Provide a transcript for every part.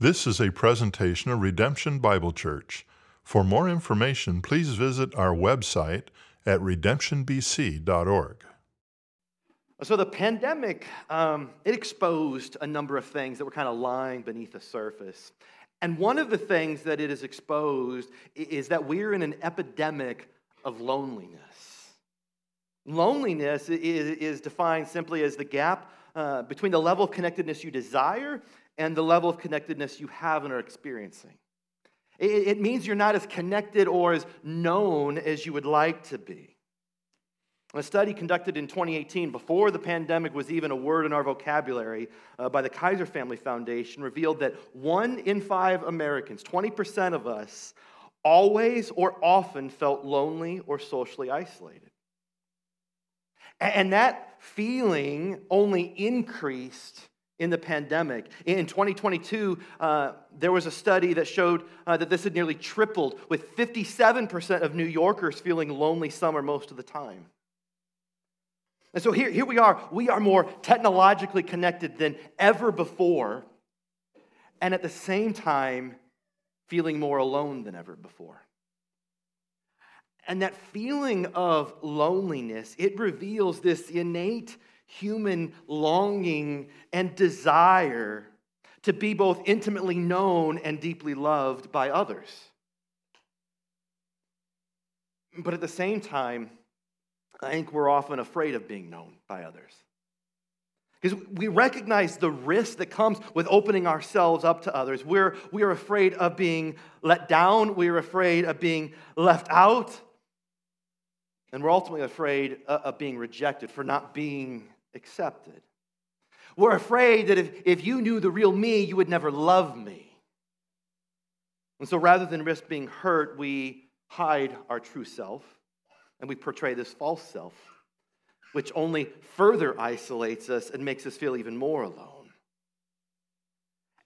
This is a presentation of Redemption Bible Church. For more information, please visit our website at redemptionbc.org. So the pandemic, um, it exposed a number of things that were kind of lying beneath the surface. And one of the things that it has exposed is that we're in an epidemic of loneliness. Loneliness is, defined simply as the gap uh, between the level of connectedness you desire and the level of connectedness you have and are experiencing. It, it means you're not as connected or as known as you would like to be. A study conducted in 2018, before the pandemic was even a word in our vocabulary, uh, by the Kaiser Family Foundation, revealed that one in five Americans, 20% of us, always or often felt lonely or socially isolated. And that feeling only increased in the pandemic. In 2022, uh, there was a study that showed uh, that this had nearly tripled, with 57% of New Yorkers feeling lonely summer most of the time. And so here, here we are. We are more technologically connected than ever before, and at the same time, feeling more alone than ever before. And that feeling of loneliness, it reveals this innate human longing and desire to be both intimately known and deeply loved by others. But at the same time, I think we're often afraid of being known by others. Because we recognize the risk that comes with opening ourselves up to others. We're, we are afraid of being let down. We are afraid of being left out. And we're ultimately afraid uh, of being rejected for not being accepted. We're afraid that if, if you knew the real me, you would never love me. And so rather than risk being hurt, we hide our true self and we portray this false self, which only further isolates us and makes us feel even more alone.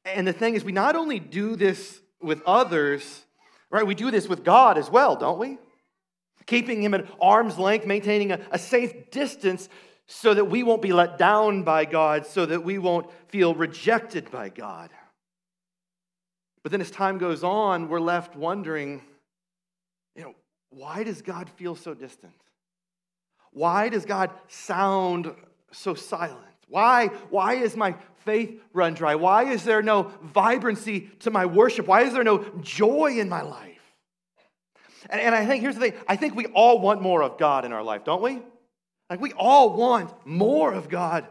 And the thing is, we not only do this with others, right? We do this with God as well, don't we? Keeping Him at arm's length, maintaining a, a safe distance so that we won't be let down by God, so that we won't feel rejected by God. But then as time goes on, we're left wondering, you know, why does God feel so distant? Why does God sound so silent? Why, why is my faith run dry? Why is there no vibrancy to my worship? Why is there no joy in my life? And, and I think here's the thing I think we all want more of God in our life, don't we? Like we all want more of God.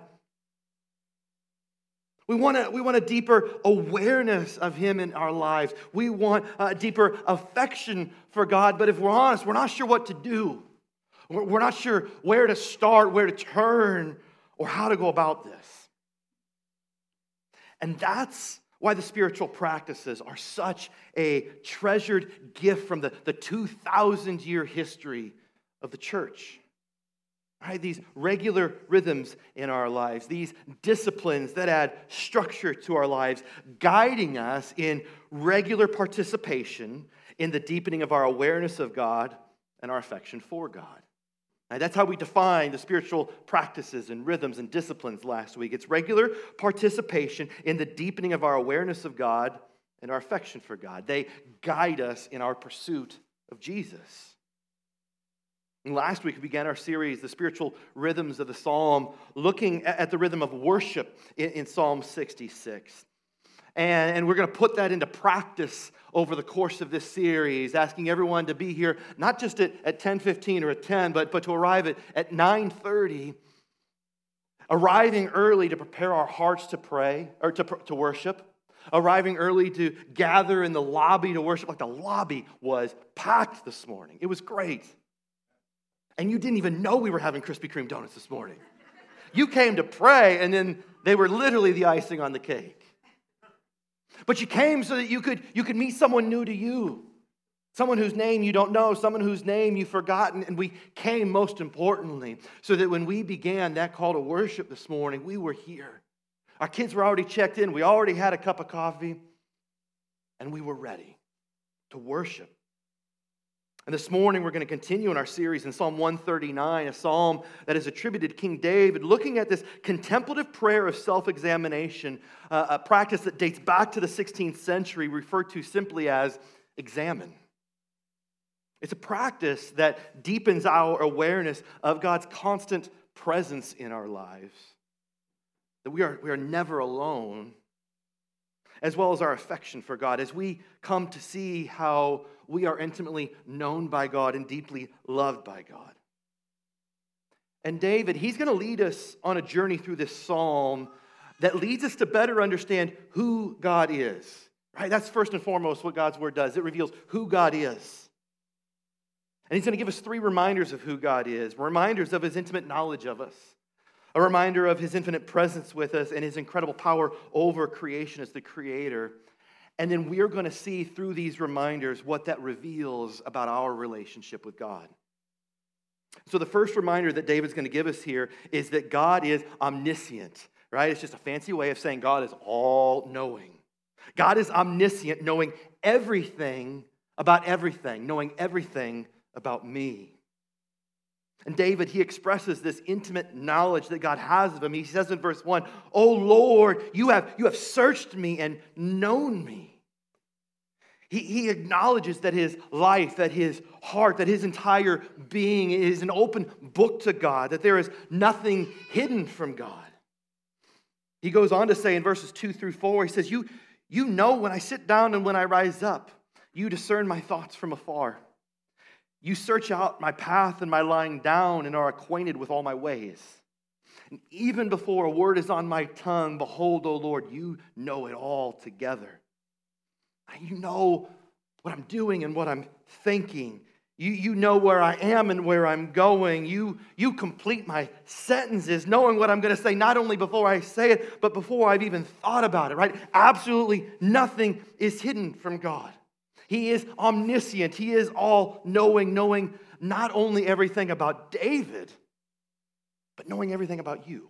We want, a, we want a deeper awareness of Him in our lives. We want a deeper affection for God. But if we're honest, we're not sure what to do. We're not sure where to start, where to turn, or how to go about this. And that's why the spiritual practices are such a treasured gift from the, the 2,000 year history of the church. Right? These regular rhythms in our lives, these disciplines that add structure to our lives, guiding us in regular participation in the deepening of our awareness of God and our affection for God. Right? That's how we define the spiritual practices and rhythms and disciplines last week. It's regular participation in the deepening of our awareness of God and our affection for God. They guide us in our pursuit of Jesus. Last week, we began our series, The Spiritual Rhythms of the Psalm, looking at the rhythm of worship in, Psalm 66. And, and we're going to put that into practice over the course of this series, asking everyone to be here, not just at, at 10.15 or at 10, but, but to arrive at, at 9.30, arriving early to prepare our hearts to pray, or to, to worship, arriving early to gather in the lobby to worship, like the lobby was packed this morning. It was great and you didn't even know we were having Krispy Kreme donuts this morning. You came to pray, and then they were literally the icing on the cake. But you came so that you could, you could meet someone new to you, someone whose name you don't know, someone whose name you've forgotten. And we came, most importantly, so that when we began that call to worship this morning, we were here. Our kids were already checked in, we already had a cup of coffee, and we were ready to worship And this morning, we're going to continue in our series in Psalm 139, a psalm that is attributed to King David, looking at this contemplative prayer of self examination, uh, a practice that dates back to the 16th century, referred to simply as Examen. It's a practice that deepens our awareness of God's constant presence in our lives, that we are, we are never alone, as well as our affection for God, as we come to see how we are intimately known by God and deeply loved by God. And David, he's going to lead us on a journey through this psalm that leads us to better understand who God is. Right? That's first and foremost what God's word does. It reveals who God is. And he's going to give us three reminders of who God is reminders of his intimate knowledge of us, a reminder of his infinite presence with us, and his incredible power over creation as the creator. And then we're going to see through these reminders what that reveals about our relationship with God. So, the first reminder that David's going to give us here is that God is omniscient, right? It's just a fancy way of saying God is all knowing. God is omniscient, knowing everything about everything, knowing everything about me. And David, he expresses this intimate knowledge that God has of him. He says in verse 1, Oh Lord, you have, you have searched me and known me. He, he acknowledges that his life, that his heart, that his entire being is an open book to God, that there is nothing hidden from God. He goes on to say in verses 2 through 4, he says, You, you know when I sit down and when I rise up, you discern my thoughts from afar. You search out my path and my lying down and are acquainted with all my ways. And even before a word is on my tongue, behold, O Lord, you know it all together. You know what I'm doing and what I'm thinking. You, you know where I am and where I'm going. You, you complete my sentences, knowing what I'm going to say, not only before I say it, but before I've even thought about it, right? Absolutely nothing is hidden from God. He is omniscient. He is all knowing, knowing not only everything about David, but knowing everything about you.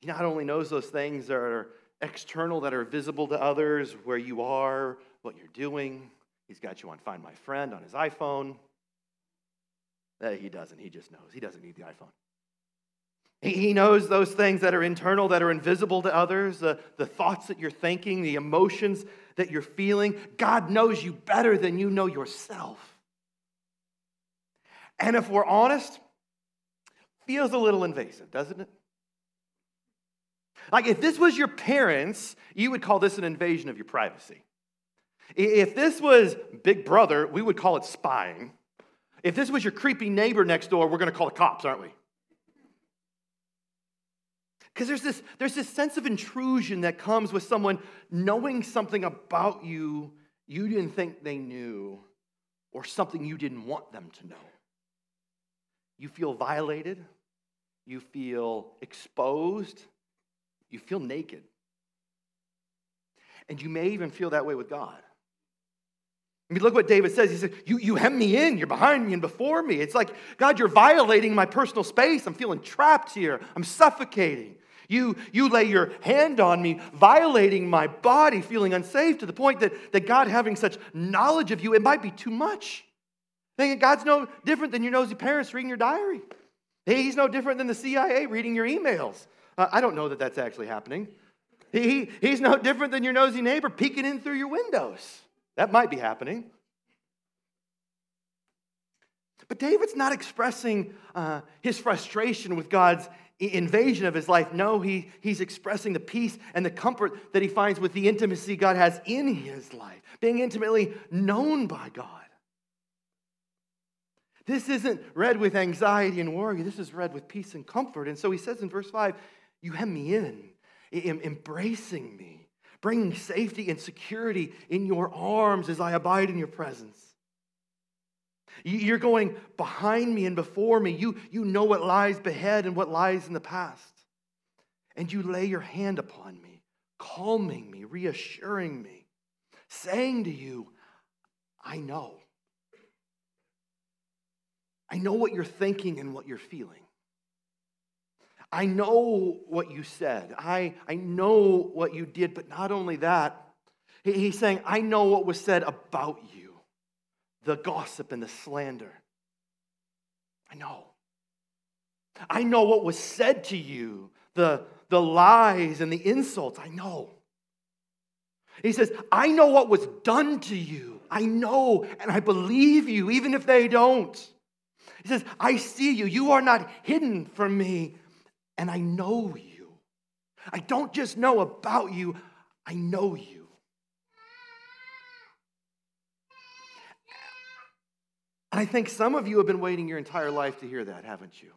He not only knows those things that are external, that are visible to others, where you are, what you're doing. He's got you on Find My Friend on his iPhone. That he doesn't. He just knows. He doesn't need the iPhone. He knows those things that are internal, that are invisible to others, the, the thoughts that you're thinking, the emotions that you're feeling. God knows you better than you know yourself. And if we're honest, feels a little invasive, doesn't it? Like if this was your parents, you would call this an invasion of your privacy. If this was Big Brother, we would call it spying. If this was your creepy neighbor next door, we're going to call the cops, aren't we? Because there's this, there's this sense of intrusion that comes with someone knowing something about you you didn't think they knew, or something you didn't want them to know. You feel violated, you feel exposed, you feel naked. And you may even feel that way with God. I mean, look what David says. He said, you, you hem me in, you're behind me and before me. It's like, God, you're violating my personal space. I'm feeling trapped here, I'm suffocating. You, you lay your hand on me, violating my body, feeling unsafe to the point that, that God having such knowledge of you, it might be too much. Thinking God's no different than your nosy parents reading your diary. He's no different than the CIA reading your emails. Uh, I don't know that that's actually happening. He, he's no different than your nosy neighbor peeking in through your windows. That might be happening. But David's not expressing uh, his frustration with God's invasion of his life. No, he, he's expressing the peace and the comfort that he finds with the intimacy God has in his life, being intimately known by God. This isn't read with anxiety and worry. This is read with peace and comfort. And so he says in verse 5 You hem me in, embracing me, bringing safety and security in your arms as I abide in your presence. You're going behind me and before me. You, you know what lies ahead and what lies in the past. And you lay your hand upon me, calming me, reassuring me, saying to you, I know. I know what you're thinking and what you're feeling. I know what you said. I, I know what you did, but not only that, He's saying, I know what was said about you the gossip and the slander. I know. I know what was said to you, the, the lies and the insults. I know. He says, I know what was done to you. I know and I believe you, even if they don't. He says, I see you. You are not hidden from me, and I know you. I don't just know about you, I know you. And I think some of you have been waiting your entire life to hear that, haven't you?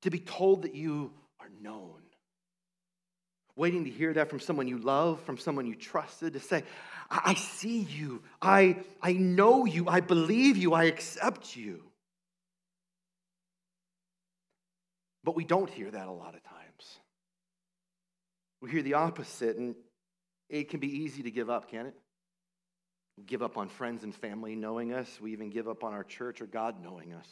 To be told that you are known. Waiting to hear that from someone you love, from someone you trusted, to say, I, I see you, I, I know you, I believe you, I accept you. But we don't hear that a lot of times. We hear the opposite, and it can be easy to give up, can it? Give up on friends and family knowing us. We even give up on our church or God knowing us.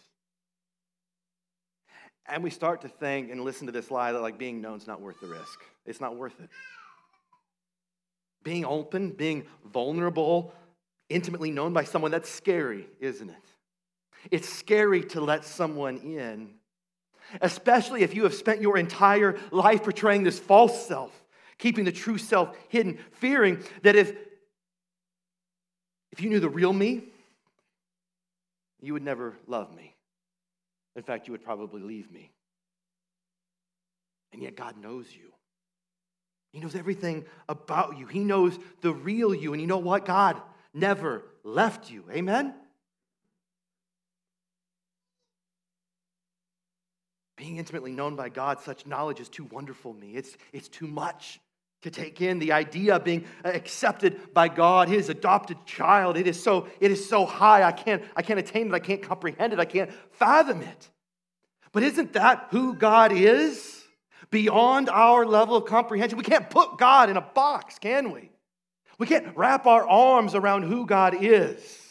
And we start to think and listen to this lie that like being known is not worth the risk. It's not worth it. Being open, being vulnerable, intimately known by someone, that's scary, isn't it? It's scary to let someone in, especially if you have spent your entire life portraying this false self, keeping the true self hidden, fearing that if if you knew the real me, you would never love me. In fact, you would probably leave me. And yet, God knows you. He knows everything about you. He knows the real you. And you know what? God never left you. Amen? Being intimately known by God, such knowledge is too wonderful me. It's, it's too much to take in the idea of being accepted by God, his adopted child. It is so, it is so high, I can't, I can't attain it, I can't comprehend it, I can't fathom it. But isn't that who God is? Beyond our level of comprehension. We can't put God in a box, can we? We can't wrap our arms around who God is.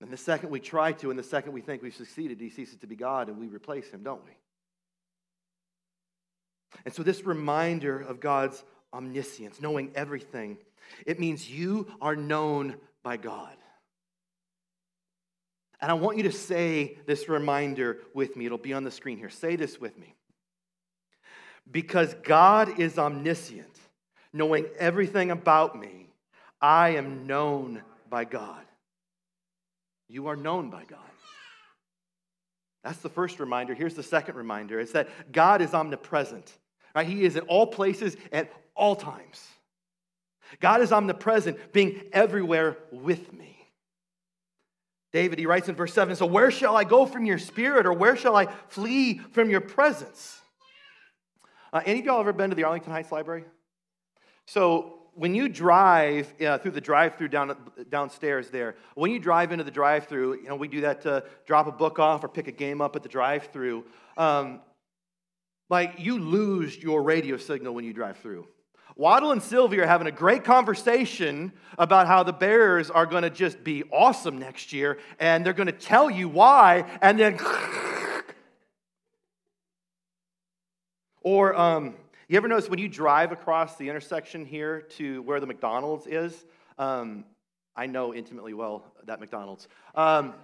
And the second we try to, and the second we think we've succeeded, he ceases to be God and we replace him, don't we? And so, this reminder of God's omniscience, knowing everything, it means you are known by God. And I want you to say this reminder with me. It'll be on the screen here. Say this with me. Because God is omniscient, knowing everything about me, I am known by God. You are known by God. That's the first reminder. Here's the second reminder it's that God is omnipresent. Right? He is in all places at all times. God is omnipresent, being everywhere with me. David, he writes in verse 7 So, where shall I go from your spirit, or where shall I flee from your presence? Uh, any of y'all ever been to the Arlington Heights Library? So, when you drive uh, through the drive-through down, downstairs there, when you drive into the drive-through, you know we do that to drop a book off or pick a game up at the drive-through. Um, like you lose your radio signal when you drive through. Waddle and Silvy are having a great conversation about how the Bears are going to just be awesome next year, and they're going to tell you why, and then. or um, you ever notice when you drive across the intersection here to where the McDonald's is? Um, I know intimately well that McDonald's. Um,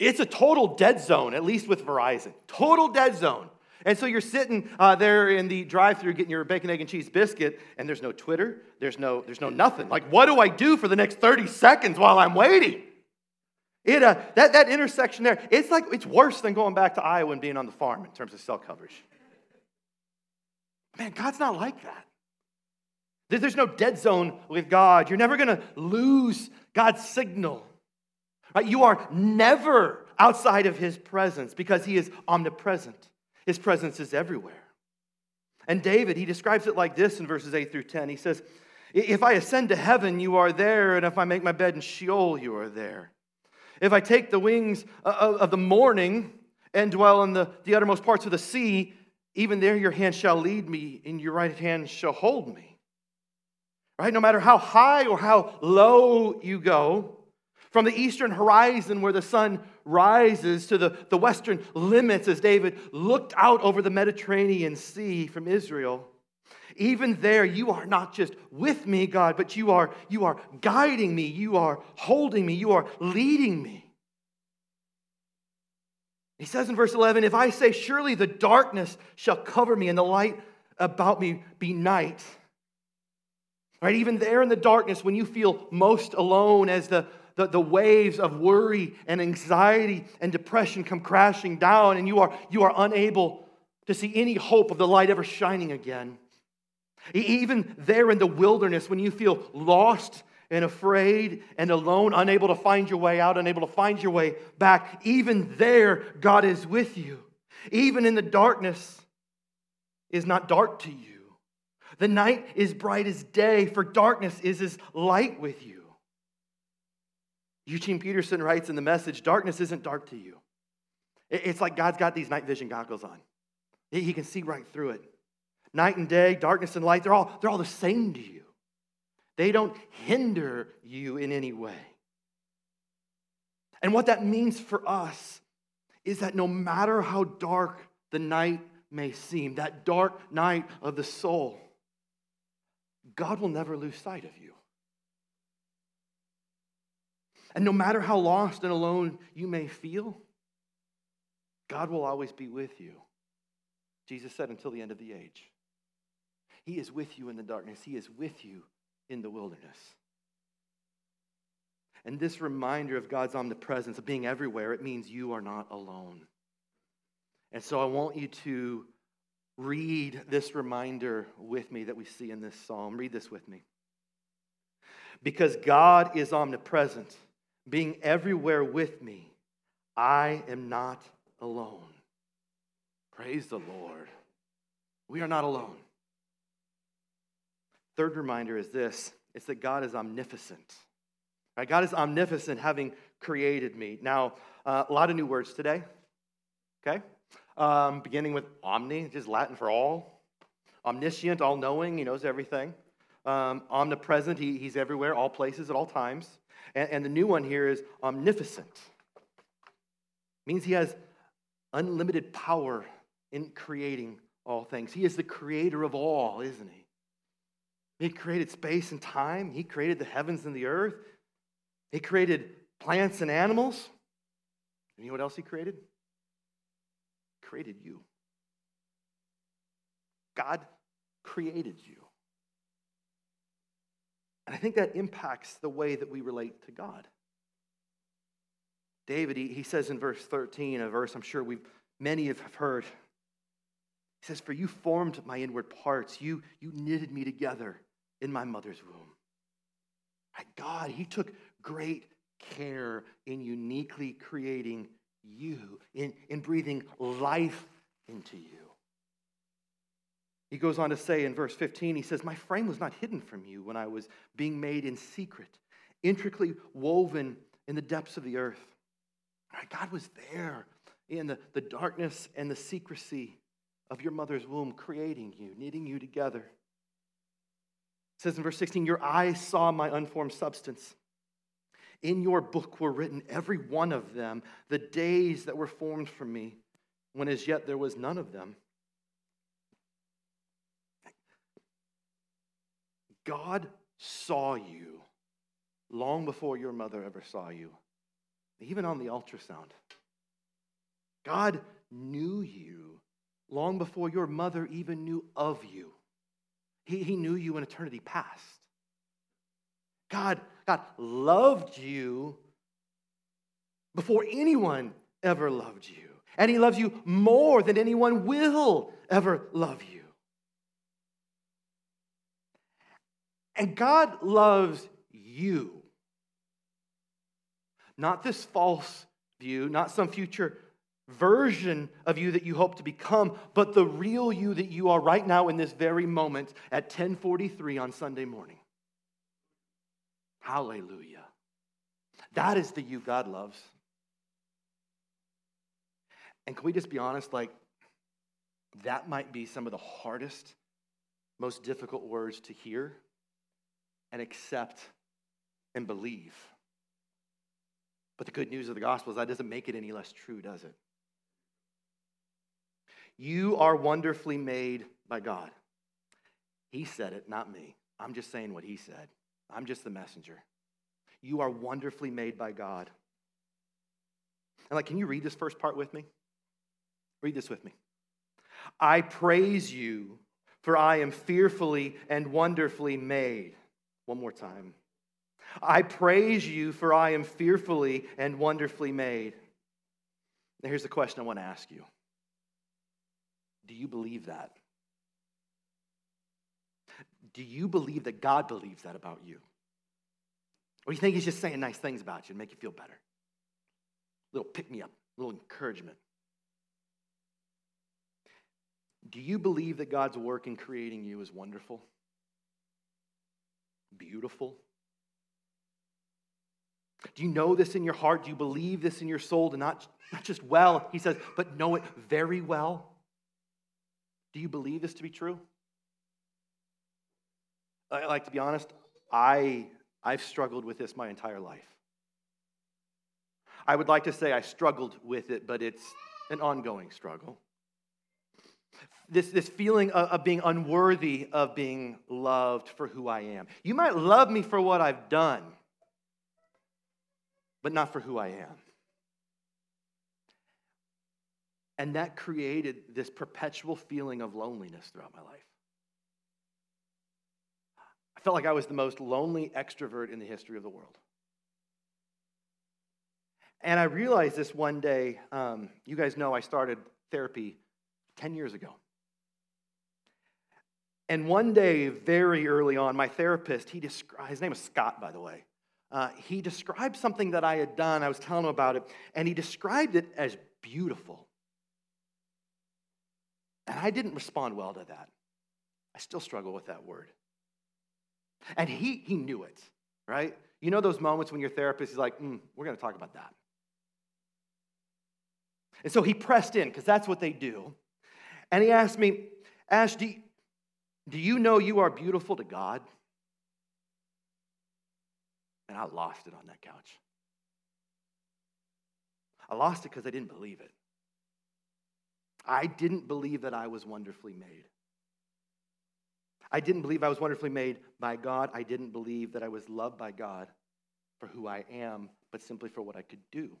it's a total dead zone, at least with Verizon. Total dead zone. And so you're sitting uh, there in the drive-through getting your bacon, egg, and cheese biscuit, and there's no Twitter, there's no, there's no nothing. Like, what do I do for the next 30 seconds while I'm waiting? It, uh, that, that intersection there, it's like it's worse than going back to Iowa and being on the farm in terms of cell coverage. Man, God's not like that. There's no dead zone with God. You're never going to lose God's signal. Right? You are never outside of His presence because He is omnipresent. His presence is everywhere. And David, he describes it like this in verses 8 through 10. He says, If I ascend to heaven, you are there, and if I make my bed in Sheol, you are there. If I take the wings uh, of the morning and dwell in the, the uttermost parts of the sea, even there your hand shall lead me, and your right hand shall hold me. Right? No matter how high or how low you go, from the eastern horizon where the sun rises to the, the western limits as David looked out over the Mediterranean Sea from Israel, Even there, you are not just with me, God, but you are, you are guiding me, you are holding me, you are leading me. He says in verse 11, If I say, Surely the darkness shall cover me, and the light about me be night. Right, even there in the darkness, when you feel most alone, as the, the, the waves of worry and anxiety and depression come crashing down, and you are, you are unable to see any hope of the light ever shining again. Even there in the wilderness, when you feel lost and afraid and alone, unable to find your way out, unable to find your way back, even there, God is with you. Even in the darkness is not dark to you. The night is bright as day, for darkness is as light with you. Eugene Peterson writes in the message darkness isn't dark to you. It's like God's got these night vision goggles on, He can see right through it. Night and day, darkness and light, they're all, they're all the same to you. They don't hinder you in any way. And what that means for us is that no matter how dark the night may seem, that dark night of the soul, God will never lose sight of you. And no matter how lost and alone you may feel, God will always be with you. Jesus said, until the end of the age. He is with you in the darkness, He is with you in the wilderness. And this reminder of God's omnipresence, of being everywhere, it means you are not alone. And so I want you to read this reminder with me that we see in this psalm. Read this with me. Because God is omnipresent, being everywhere with me, I am not alone. Praise the Lord. We are not alone. Third reminder is this it's that God is omnipotent. Right? God is omnipotent, having created me. Now, uh, a lot of new words today, okay? Um, beginning with omni, just Latin for all. Omniscient, all knowing, he knows everything. Um, omnipresent, he, he's everywhere, all places, at all times. And, and the new one here is omnificent. Means he has unlimited power in creating all things. He is the creator of all, isn't he? He created space and time. He created the heavens and the earth. He created plants and animals. And you know what else he created? He created you. God created you. And I think that impacts the way that we relate to God. David, he, he says in verse 13, a verse I'm sure we've many have heard. He says, For you formed my inward parts, you, you knitted me together in my mother's womb. My God, He took great care in uniquely creating you, in, in breathing life into you. He goes on to say in verse 15, he says, My frame was not hidden from you when I was being made in secret, intricately woven in the depths of the earth. God was there in the, the darkness and the secrecy of your mother's womb, creating you, knitting you together. It says in verse 16, Your eyes saw my unformed substance. In your book were written, every one of them, the days that were formed for me, when as yet there was none of them. God saw you long before your mother ever saw you, even on the ultrasound. God knew you long before your mother even knew of you. He, he knew you in eternity past. God, God loved you before anyone ever loved you. And he loves you more than anyone will ever love you. And God loves you. Not this false view, not some future version of you that you hope to become, but the real you that you are right now in this very moment at 1043 on Sunday morning. Hallelujah. That is the you God loves. And can we just be honest? Like, that might be some of the hardest, most difficult words to hear and accept and believe. But the good news of the gospel is that doesn't make it any less true, does it? You are wonderfully made by God. He said it, not me. I'm just saying what he said. I'm just the messenger. You are wonderfully made by God. And like, can you read this first part with me? Read this with me. I praise you, for I am fearfully and wonderfully made. One more time. I praise you, for I am fearfully and wonderfully made. Now, here's the question I want to ask you Do you believe that? Do you believe that God believes that about you? Or do you think He's just saying nice things about you to make you feel better? A little pick me up, a little encouragement. Do you believe that God's work in creating you is wonderful? Beautiful? Do you know this in your heart? Do you believe this in your soul? To not, not just well, he says, but know it very well? Do you believe this to be true? I like to be honest, I, I've struggled with this my entire life. I would like to say I struggled with it, but it's an ongoing struggle. This, this feeling of, of being unworthy of being loved for who I am. You might love me for what I've done, but not for who I am. And that created this perpetual feeling of loneliness throughout my life. I felt like I was the most lonely extrovert in the history of the world. And I realized this one day. Um, you guys know I started therapy 10 years ago. And one day, very early on, my therapist, he described, his name is Scott, by the way. Uh, he described something that I had done. I was telling him about it, and he described it as beautiful. And I didn't respond well to that. I still struggle with that word. And he, he knew it, right? You know those moments when your therapist is like, mm, we're going to talk about that. And so he pressed in, because that's what they do. And he asked me, Ash, do do you know you are beautiful to God? And I lost it on that couch. I lost it because I didn't believe it. I didn't believe that I was wonderfully made. I didn't believe I was wonderfully made by God. I didn't believe that I was loved by God for who I am, but simply for what I could do.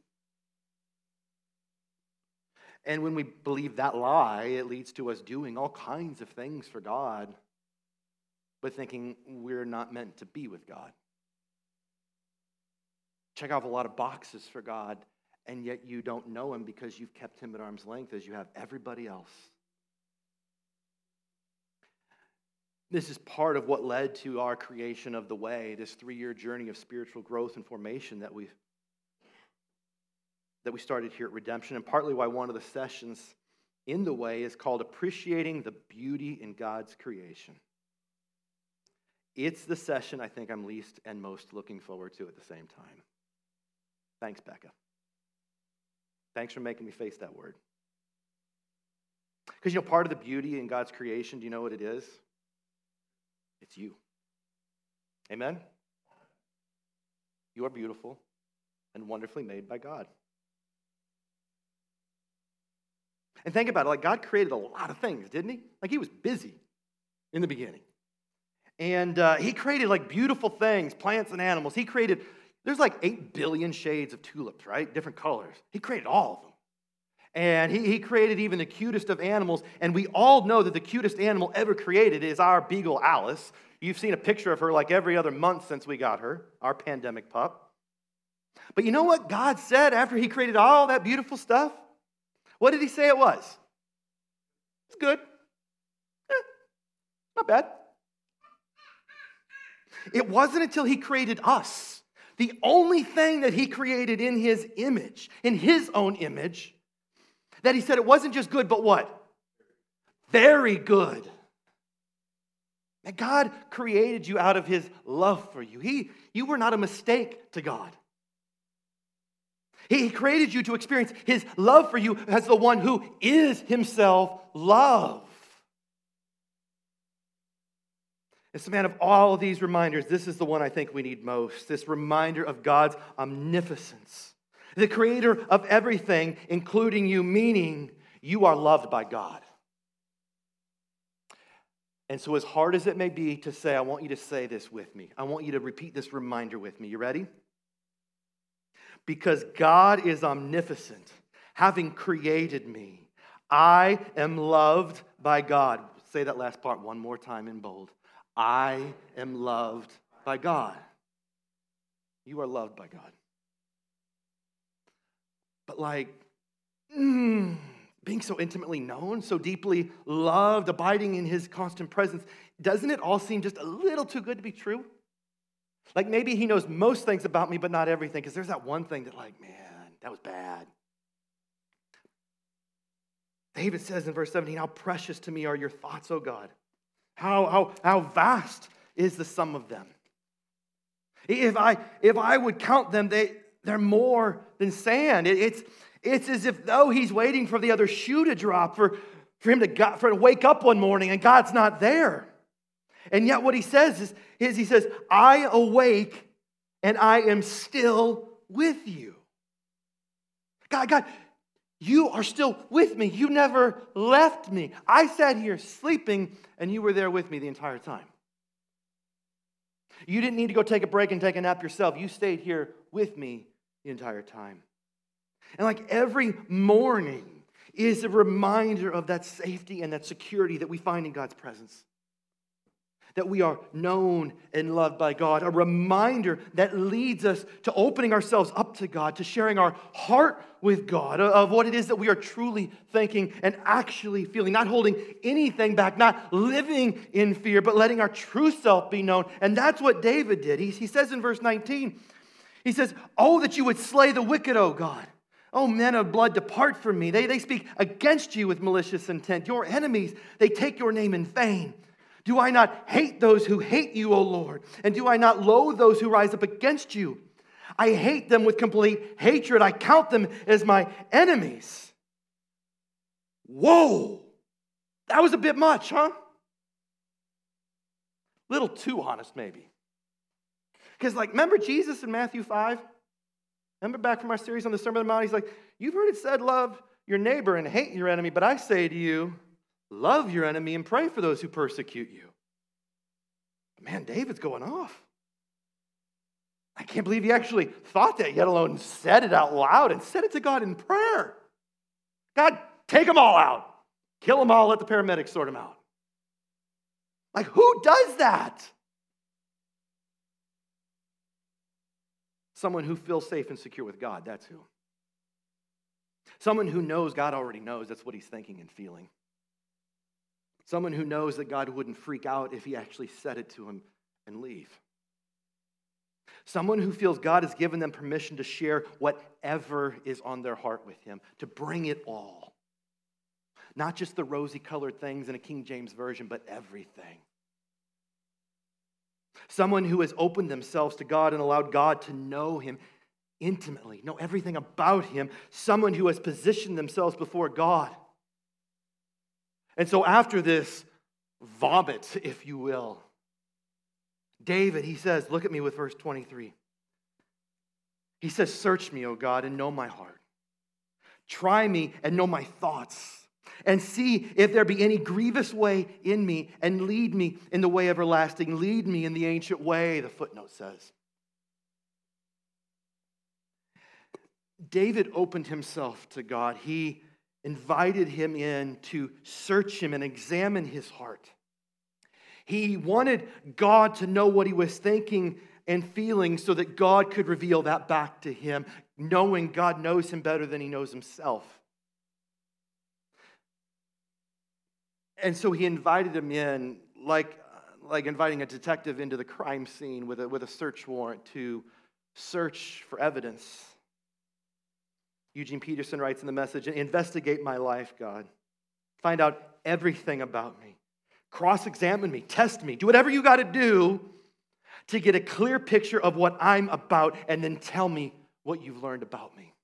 And when we believe that lie, it leads to us doing all kinds of things for God, but thinking we're not meant to be with God. Check off a lot of boxes for God, and yet you don't know Him because you've kept Him at arm's length as you have everybody else. This is part of what led to our creation of the way, this three year journey of spiritual growth and formation that we that we started here at Redemption, and partly why one of the sessions in the way is called Appreciating the Beauty in God's Creation. It's the session I think I'm least and most looking forward to at the same time. Thanks, Becca. Thanks for making me face that word. Because, you know, part of the beauty in God's creation, do you know what it is? It's you. Amen? You are beautiful and wonderfully made by God. And think about it like, God created a lot of things, didn't He? Like, He was busy in the beginning. And uh, He created like beautiful things, plants and animals. He created, there's like 8 billion shades of tulips, right? Different colors. He created all of them. And he, he created even the cutest of animals. And we all know that the cutest animal ever created is our beagle, Alice. You've seen a picture of her like every other month since we got her, our pandemic pup. But you know what God said after he created all that beautiful stuff? What did he say it was? It's good. Eh, not bad. It wasn't until he created us, the only thing that he created in his image, in his own image, that he said it wasn't just good, but what? Very good. That God created you out of his love for you. He, you were not a mistake to God. He created you to experience his love for you as the one who is himself love. It's the man of all of these reminders. This is the one I think we need most this reminder of God's omnipotence, the creator of everything, including you, meaning you are loved by God. And so, as hard as it may be to say, I want you to say this with me. I want you to repeat this reminder with me. You ready? Because God is omnipotent, having created me, I am loved by God. Say that last part one more time in bold. I am loved by God. You are loved by God. But, like, mm, being so intimately known, so deeply loved, abiding in his constant presence, doesn't it all seem just a little too good to be true? Like maybe he knows most things about me, but not everything, because there's that one thing that, like, man, that was bad. David says in verse 17, How precious to me are your thoughts, O God. How, how, how vast is the sum of them. If I, if I would count them, they, they're more than sand. It, it's, it's as if though he's waiting for the other shoe to drop, for, for him to, for to wake up one morning and God's not there. And yet, what he says is, is he says, I awake and I am still with you. God, God, you are still with me. You never left me. I sat here sleeping and you were there with me the entire time. You didn't need to go take a break and take a nap yourself. You stayed here with me the entire time. And like every morning is a reminder of that safety and that security that we find in God's presence that we are known and loved by God, a reminder that leads us to opening ourselves up to God, to sharing our heart with God of what it is that we are truly thinking and actually feeling, not holding anything back, not living in fear, but letting our true self be known. And that's what David did. He, he says in verse 19, he says, Oh, that you would slay the wicked, O God. Oh, men of blood, depart from me. They, they speak against you with malicious intent. Your enemies, they take your name in vain. Do I not hate those who hate you, O Lord? And do I not loathe those who rise up against you? I hate them with complete hatred. I count them as my enemies. Whoa, that was a bit much, huh? Little too honest, maybe. Because, like, remember Jesus in Matthew 5? Remember back from our series on the Sermon on the Mount? He's like, You've heard it said, love your neighbor and hate your enemy, but I say to you, Love your enemy and pray for those who persecute you. Man, David's going off. I can't believe he actually thought that, yet alone said it out loud and said it to God in prayer. God, take them all out. Kill them all, let the paramedics sort them out. Like, who does that? Someone who feels safe and secure with God, that's who. Someone who knows God already knows that's what he's thinking and feeling. Someone who knows that God wouldn't freak out if he actually said it to him and leave. Someone who feels God has given them permission to share whatever is on their heart with him, to bring it all. Not just the rosy colored things in a King James version, but everything. Someone who has opened themselves to God and allowed God to know him intimately, know everything about him. Someone who has positioned themselves before God and so, after this vomit, if you will, David, he says, Look at me with verse 23. He says, Search me, O God, and know my heart. Try me and know my thoughts, and see if there be any grievous way in me, and lead me in the way everlasting. Lead me in the ancient way, the footnote says. David opened himself to God. He invited him in to search him and examine his heart. He wanted God to know what he was thinking and feeling so that God could reveal that back to him, knowing God knows him better than he knows himself. And so he invited him in, like, like inviting a detective into the crime scene with a, with a search warrant to search for evidence Eugene Peterson writes in the message investigate my life, God. Find out everything about me. Cross examine me, test me, do whatever you got to do to get a clear picture of what I'm about, and then tell me what you've learned about me.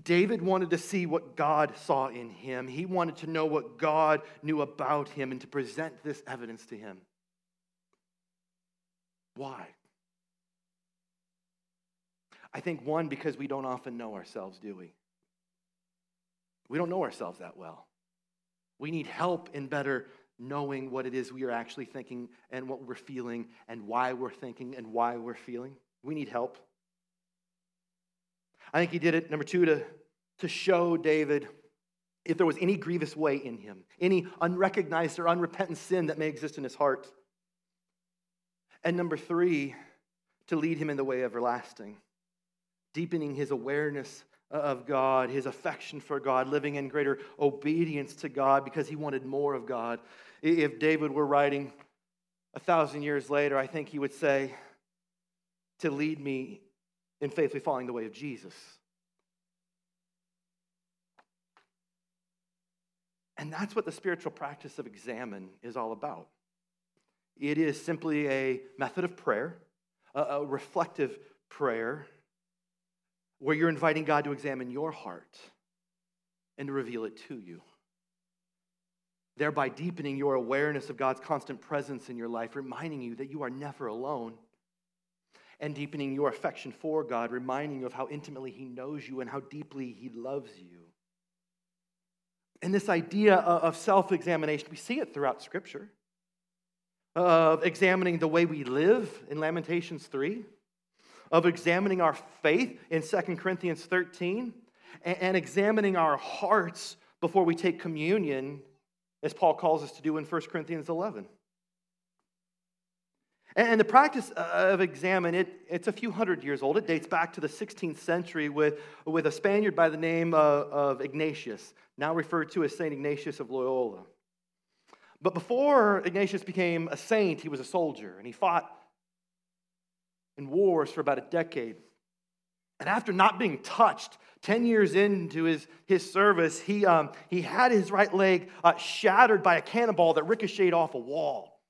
David wanted to see what God saw in him. He wanted to know what God knew about him and to present this evidence to him. Why? I think one, because we don't often know ourselves, do we? We don't know ourselves that well. We need help in better knowing what it is we are actually thinking and what we're feeling and why we're thinking and why we're feeling. We need help. I think he did it, number two, to, to show David if there was any grievous way in him, any unrecognized or unrepentant sin that may exist in his heart. And number three, to lead him in the way everlasting, deepening his awareness of God, his affection for God, living in greater obedience to God because he wanted more of God. If David were writing a thousand years later, I think he would say, to lead me in faithfully following the way of Jesus. And that's what the spiritual practice of Examen is all about. It is simply a method of prayer, a, reflective prayer, where you're inviting God to examine your heart and to reveal it to you. Thereby deepening your awareness of God's constant presence in your life, reminding you that you are never alone and deepening your affection for God, reminding you of how intimately He knows you and how deeply He loves you. And this idea of self examination, we see it throughout Scripture, of examining the way we live in Lamentations 3, of examining our faith in 2 Corinthians 13, and examining our hearts before we take communion, as Paul calls us to do in 1 Corinthians 11. And the practice uh, of Examen, it, it's a few hundred years old. It dates back to the 16th century with, with a Spaniard by the name of, of Ignatius, now referred to as St. Ignatius of Loyola. But before Ignatius became a saint, he was a soldier, and he fought in wars for about a decade. And after not being touched, 10 years into his, his service, he, um, he had his right leg uh, shattered by a cannonball that ricocheted off a wall.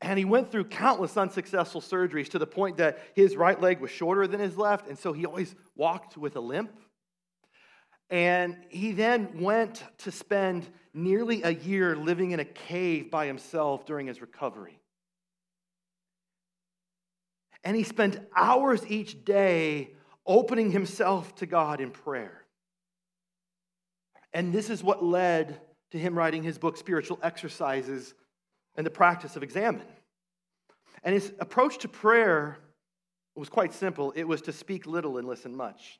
And he went through countless unsuccessful surgeries to the point that his right leg was shorter than his left, and so he always walked with a limp. And he then went to spend nearly a year living in a cave by himself during his recovery. And he spent hours each day opening himself to God in prayer. And this is what led to him writing his book, Spiritual Exercises and the practice of Examen. And his approach to prayer was quite simple it was to speak little and listen much.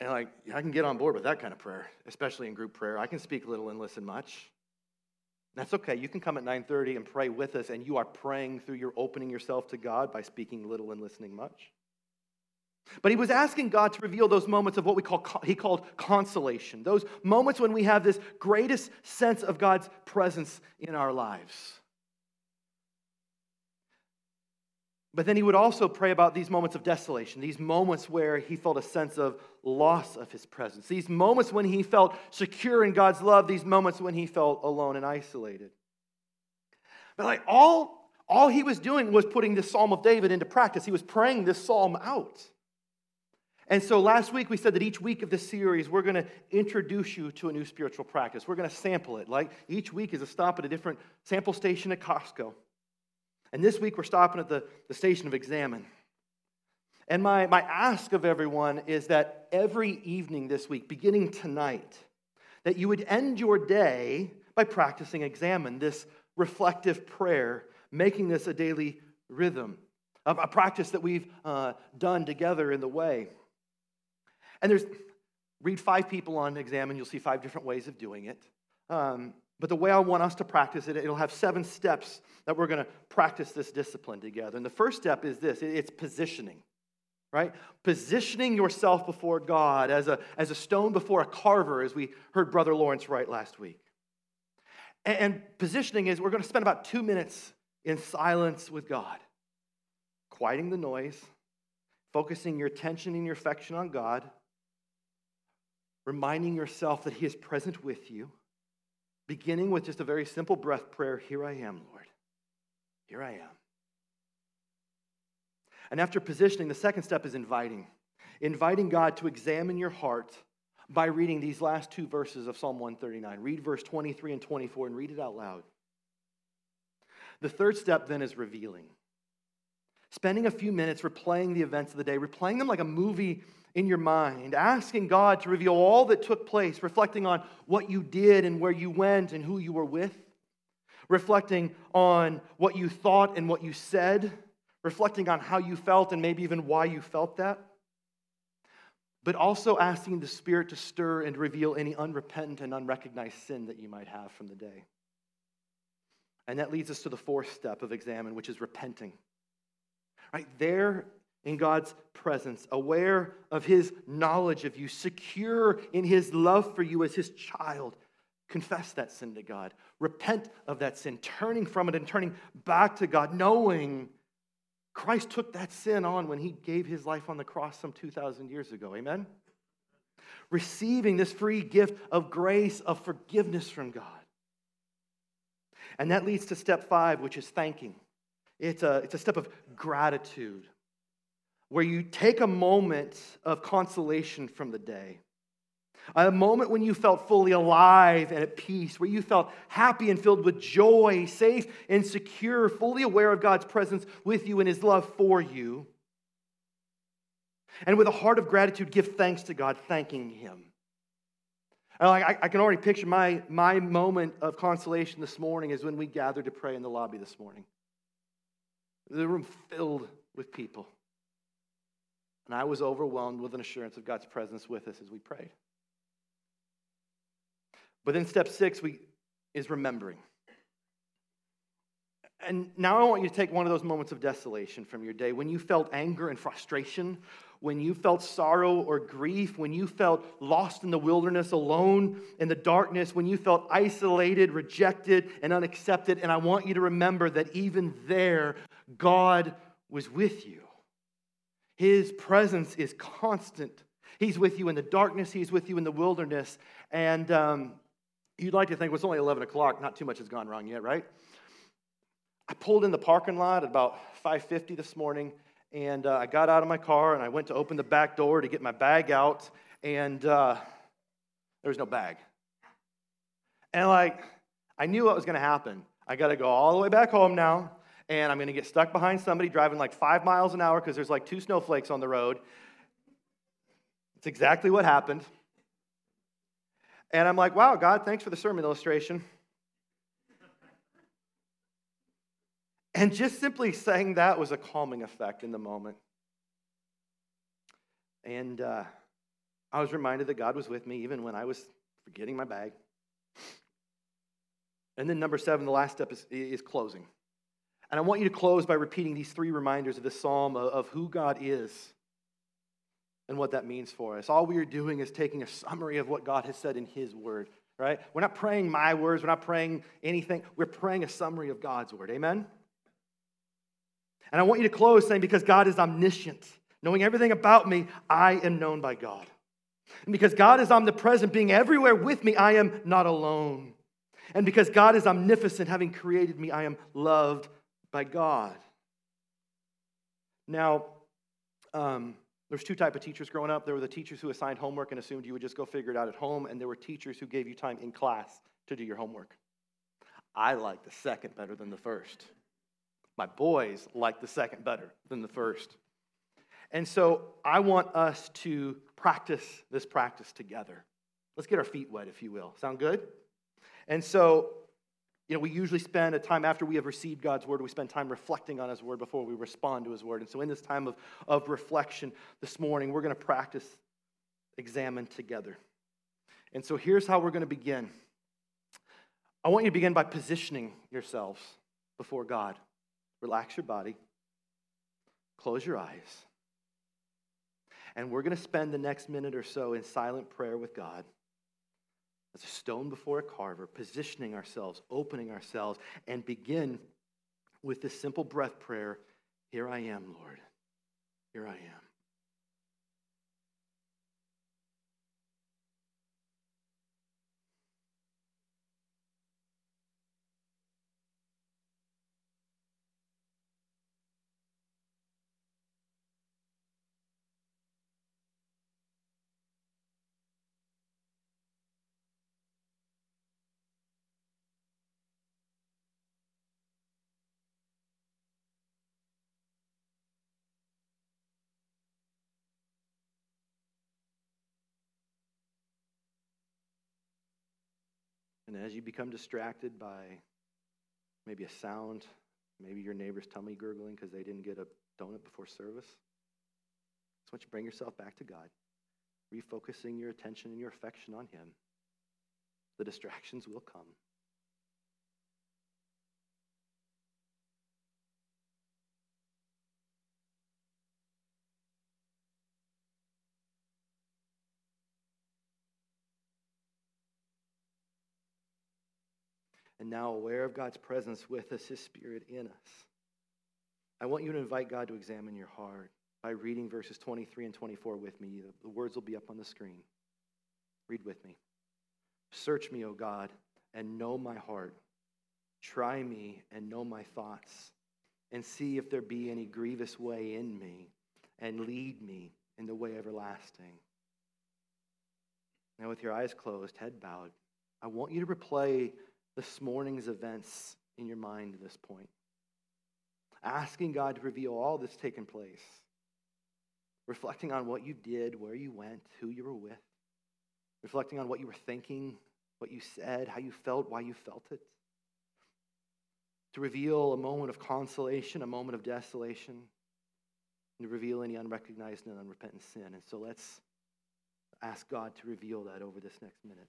And like, I can get on board with that kind of prayer, especially in group prayer. I can speak little and listen much. That's okay. You can come at 9:30 and pray with us and you are praying through your opening yourself to God by speaking little and listening much. But he was asking God to reveal those moments of what we call, he called consolation, those moments when we have this greatest sense of God's presence in our lives. But then he would also pray about these moments of desolation, these moments where he felt a sense of loss of his presence, these moments when he felt secure in God's love, these moments when he felt alone and isolated. But like all, all he was doing was putting this Psalm of David into practice. He was praying this psalm out. And so last week we said that each week of this series, we're going to introduce you to a new spiritual practice. We're going to sample it. Like each week is a stop at a different sample station at Costco. And this week we're stopping at the, the station of Examen. And my, my ask of everyone is that every evening this week, beginning tonight, that you would end your day by practicing Examen, this reflective prayer, making this a daily rhythm, a, a practice that we've uh, done together in the way. And there's, read five people on Examen, you'll see five different ways of doing it. Um, but the way I want us to practice it, it'll have seven steps that we're going to practice this discipline together. And the first step is this it's positioning, right? Positioning yourself before God as a, as a stone before a carver, as we heard Brother Lawrence write last week. And, and positioning is we're going to spend about two minutes in silence with God, quieting the noise, focusing your attention and your affection on God reminding yourself that He is present with you, beginning with just a very simple breath prayer Here I am, Lord. Here I am. And after positioning, the second step is inviting. Inviting God to examine your heart by reading these last two verses of Psalm 139. Read verse 23 and 24 and read it out loud. The third step then is revealing. Spending a few minutes replaying the events of the day, replaying them like a movie in your mind, asking God to reveal all that took place, reflecting on what you did and where you went and who you were with, reflecting on what you thought and what you said, reflecting on how you felt and maybe even why you felt that, but also asking the Spirit to stir and reveal any unrepentant and unrecognized sin that you might have from the day. And that leads us to the fourth step of Examen, which is repenting. Right there in God's presence, aware of His knowledge of you, secure in His love for you as His child. Confess that sin to God. Repent of that sin, turning from it and turning back to God, knowing Christ took that sin on when He gave His life on the cross some 2,000 years ago. Amen? Receiving this free gift of grace, of forgiveness from God. And that leads to step five, which is thanking. It's a, it's a step of gratitude where you take a moment of consolation from the day. A moment when you felt fully alive and at peace, where you felt happy and filled with joy, safe and secure, fully aware of God's presence with you and His love for you. And with a heart of gratitude, give thanks to God, thanking Him. I, I can already picture my, my moment of consolation this morning is when we gathered to pray in the lobby this morning. The room filled with people. And I was overwhelmed with an assurance of God's presence with us as we prayed. But then step six we, is remembering. And now I want you to take one of those moments of desolation from your day when you felt anger and frustration, when you felt sorrow or grief, when you felt lost in the wilderness, alone in the darkness, when you felt isolated, rejected, and unaccepted. And I want you to remember that even there, God was with you. His presence is constant. He's with you in the darkness, He's with you in the wilderness. And um, you'd like to think, well, it's only 11 o'clock, not too much has gone wrong yet, right? I pulled in the parking lot at about 5:50 this morning, and uh, I got out of my car and I went to open the back door to get my bag out, and uh, there was no bag. And like, I knew what was going to happen. I got to go all the way back home now and I'm going to get stuck behind somebody driving like five miles an hour because there's like two snowflakes on the road. It's exactly what happened. And I'm like, wow, God, thanks for the sermon illustration. And just simply saying that was a calming effect in the moment. And uh, I was reminded that God was with me even when I was forgetting my bag. And then, number seven, the last step is, is closing. And I want you to close by repeating these three reminders of this psalm of, of who God is and what that means for us. All we are doing is taking a summary of what God has said in His Word, right? We're not praying my words, we're not praying anything, we're praying a summary of God's Word. Amen? And I want you to close saying, because God is omniscient, knowing everything about me, I am known by God. And because God is omnipresent, being everywhere with me, I am not alone. And because God is omnipotent, having created me, I am loved by God. Now, um, there's two type of teachers growing up. There were the teachers who assigned homework and assumed you would just go figure it out at home, and there were teachers who gave you time in class to do your homework. I like the second better than the first. My boys like the second better than the first. And so I want us to practice this practice together. Let's get our feet wet, if you will. Sound good? And so you know, we usually spend a time after we have received God's word, we spend time reflecting on his word before we respond to his word. And so, in this time of, of reflection this morning, we're going to practice Examen together. And so, here's how we're going to begin. I want you to begin by positioning yourselves before God. Relax your body, close your eyes, and we're going to spend the next minute or so in silent prayer with God as a stone before a carver, positioning ourselves, opening ourselves, and begin with this simple breath prayer Here I am, Lord. Here I am. And as you become distracted by maybe a sound, maybe your neighbor's tummy gurgling because they didn't get a donut before service, why don't you bring yourself back to God, refocusing your attention and your affection on Him. The distractions will come. And now aware of God's presence with us, His Spirit in us. I want you to invite God to examine your heart by reading verses 23 and 24 with me. The words will be up on the screen. Read with me. Search me, O God, and know my heart. Try me and know my thoughts, and see if there be any grievous way in me, and lead me in the way everlasting. Now, with your eyes closed, head bowed, I want you to replay this morning's events in your mind at this point. Asking God to reveal all that's taken place. Reflecting on what you did, where you went, who you were with. Reflecting on what you were thinking, what you said, how you felt, why you felt it. To reveal a moment of consolation, a moment of desolation, and to reveal any unrecognized and unrepentant sin. And so let's ask God to reveal that over this next minute.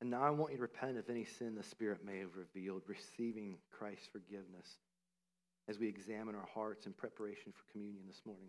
And now I want you to repent of any sin the Spirit may have revealed, receiving Christ's forgiveness as we examine our hearts in preparation for communion this morning.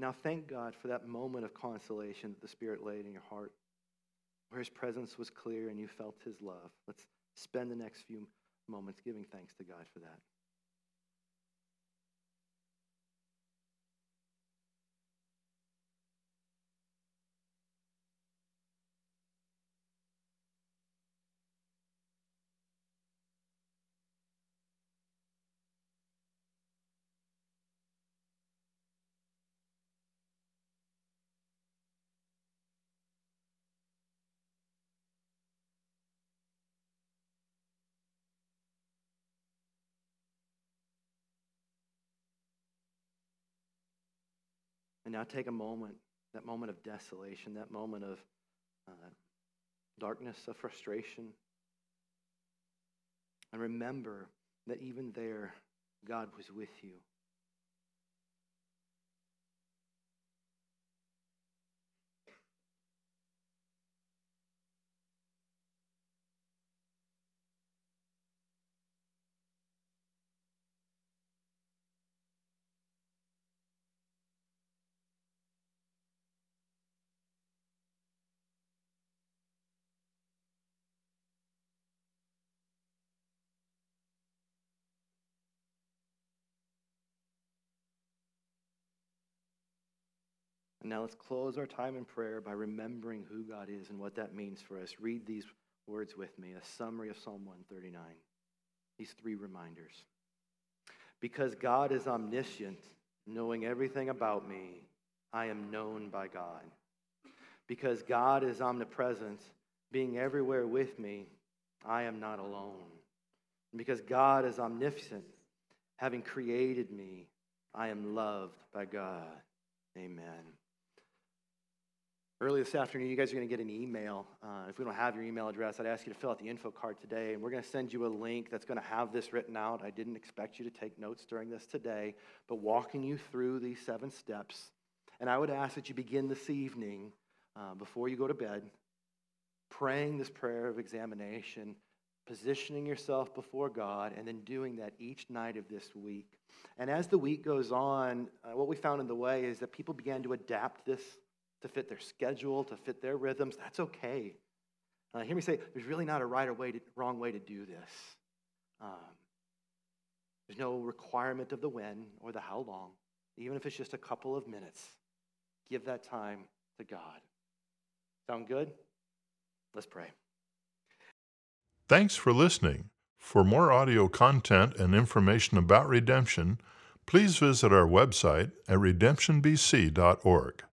Now, thank God for that moment of consolation that the Spirit laid in your heart, where His presence was clear and you felt His love. Let's spend the next few moments giving thanks to God for that. And now take a moment, that moment of desolation, that moment of uh, darkness, of frustration. And remember that even there, God was with you. Now let's close our time in prayer by remembering who God is and what that means for us. Read these words with me a summary of Psalm 139. These three reminders. Because God is omniscient, knowing everything about me, I am known by God. Because God is omnipresent, being everywhere with me, I am not alone. Because God is omniscient, having created me, I am loved by God. Amen. Early this afternoon, you guys are going to get an email. Uh, if we don't have your email address, I'd ask you to fill out the info card today, and we're going to send you a link that's going to have this written out. I didn't expect you to take notes during this today, but walking you through these seven steps. And I would ask that you begin this evening uh, before you go to bed, praying this prayer of examination, positioning yourself before God, and then doing that each night of this week. And as the week goes on, uh, what we found in the way is that people began to adapt this to fit their schedule, to fit their rhythms. That's okay. Uh, hear me say, there's really not a right or way to, wrong way to do this. Um, there's no requirement of the when or the how long, even if it's just a couple of minutes. Give that time to God. Sound good? Let's pray. Thanks for listening. For more audio content and information about redemption, please visit our website at redemptionbc.org.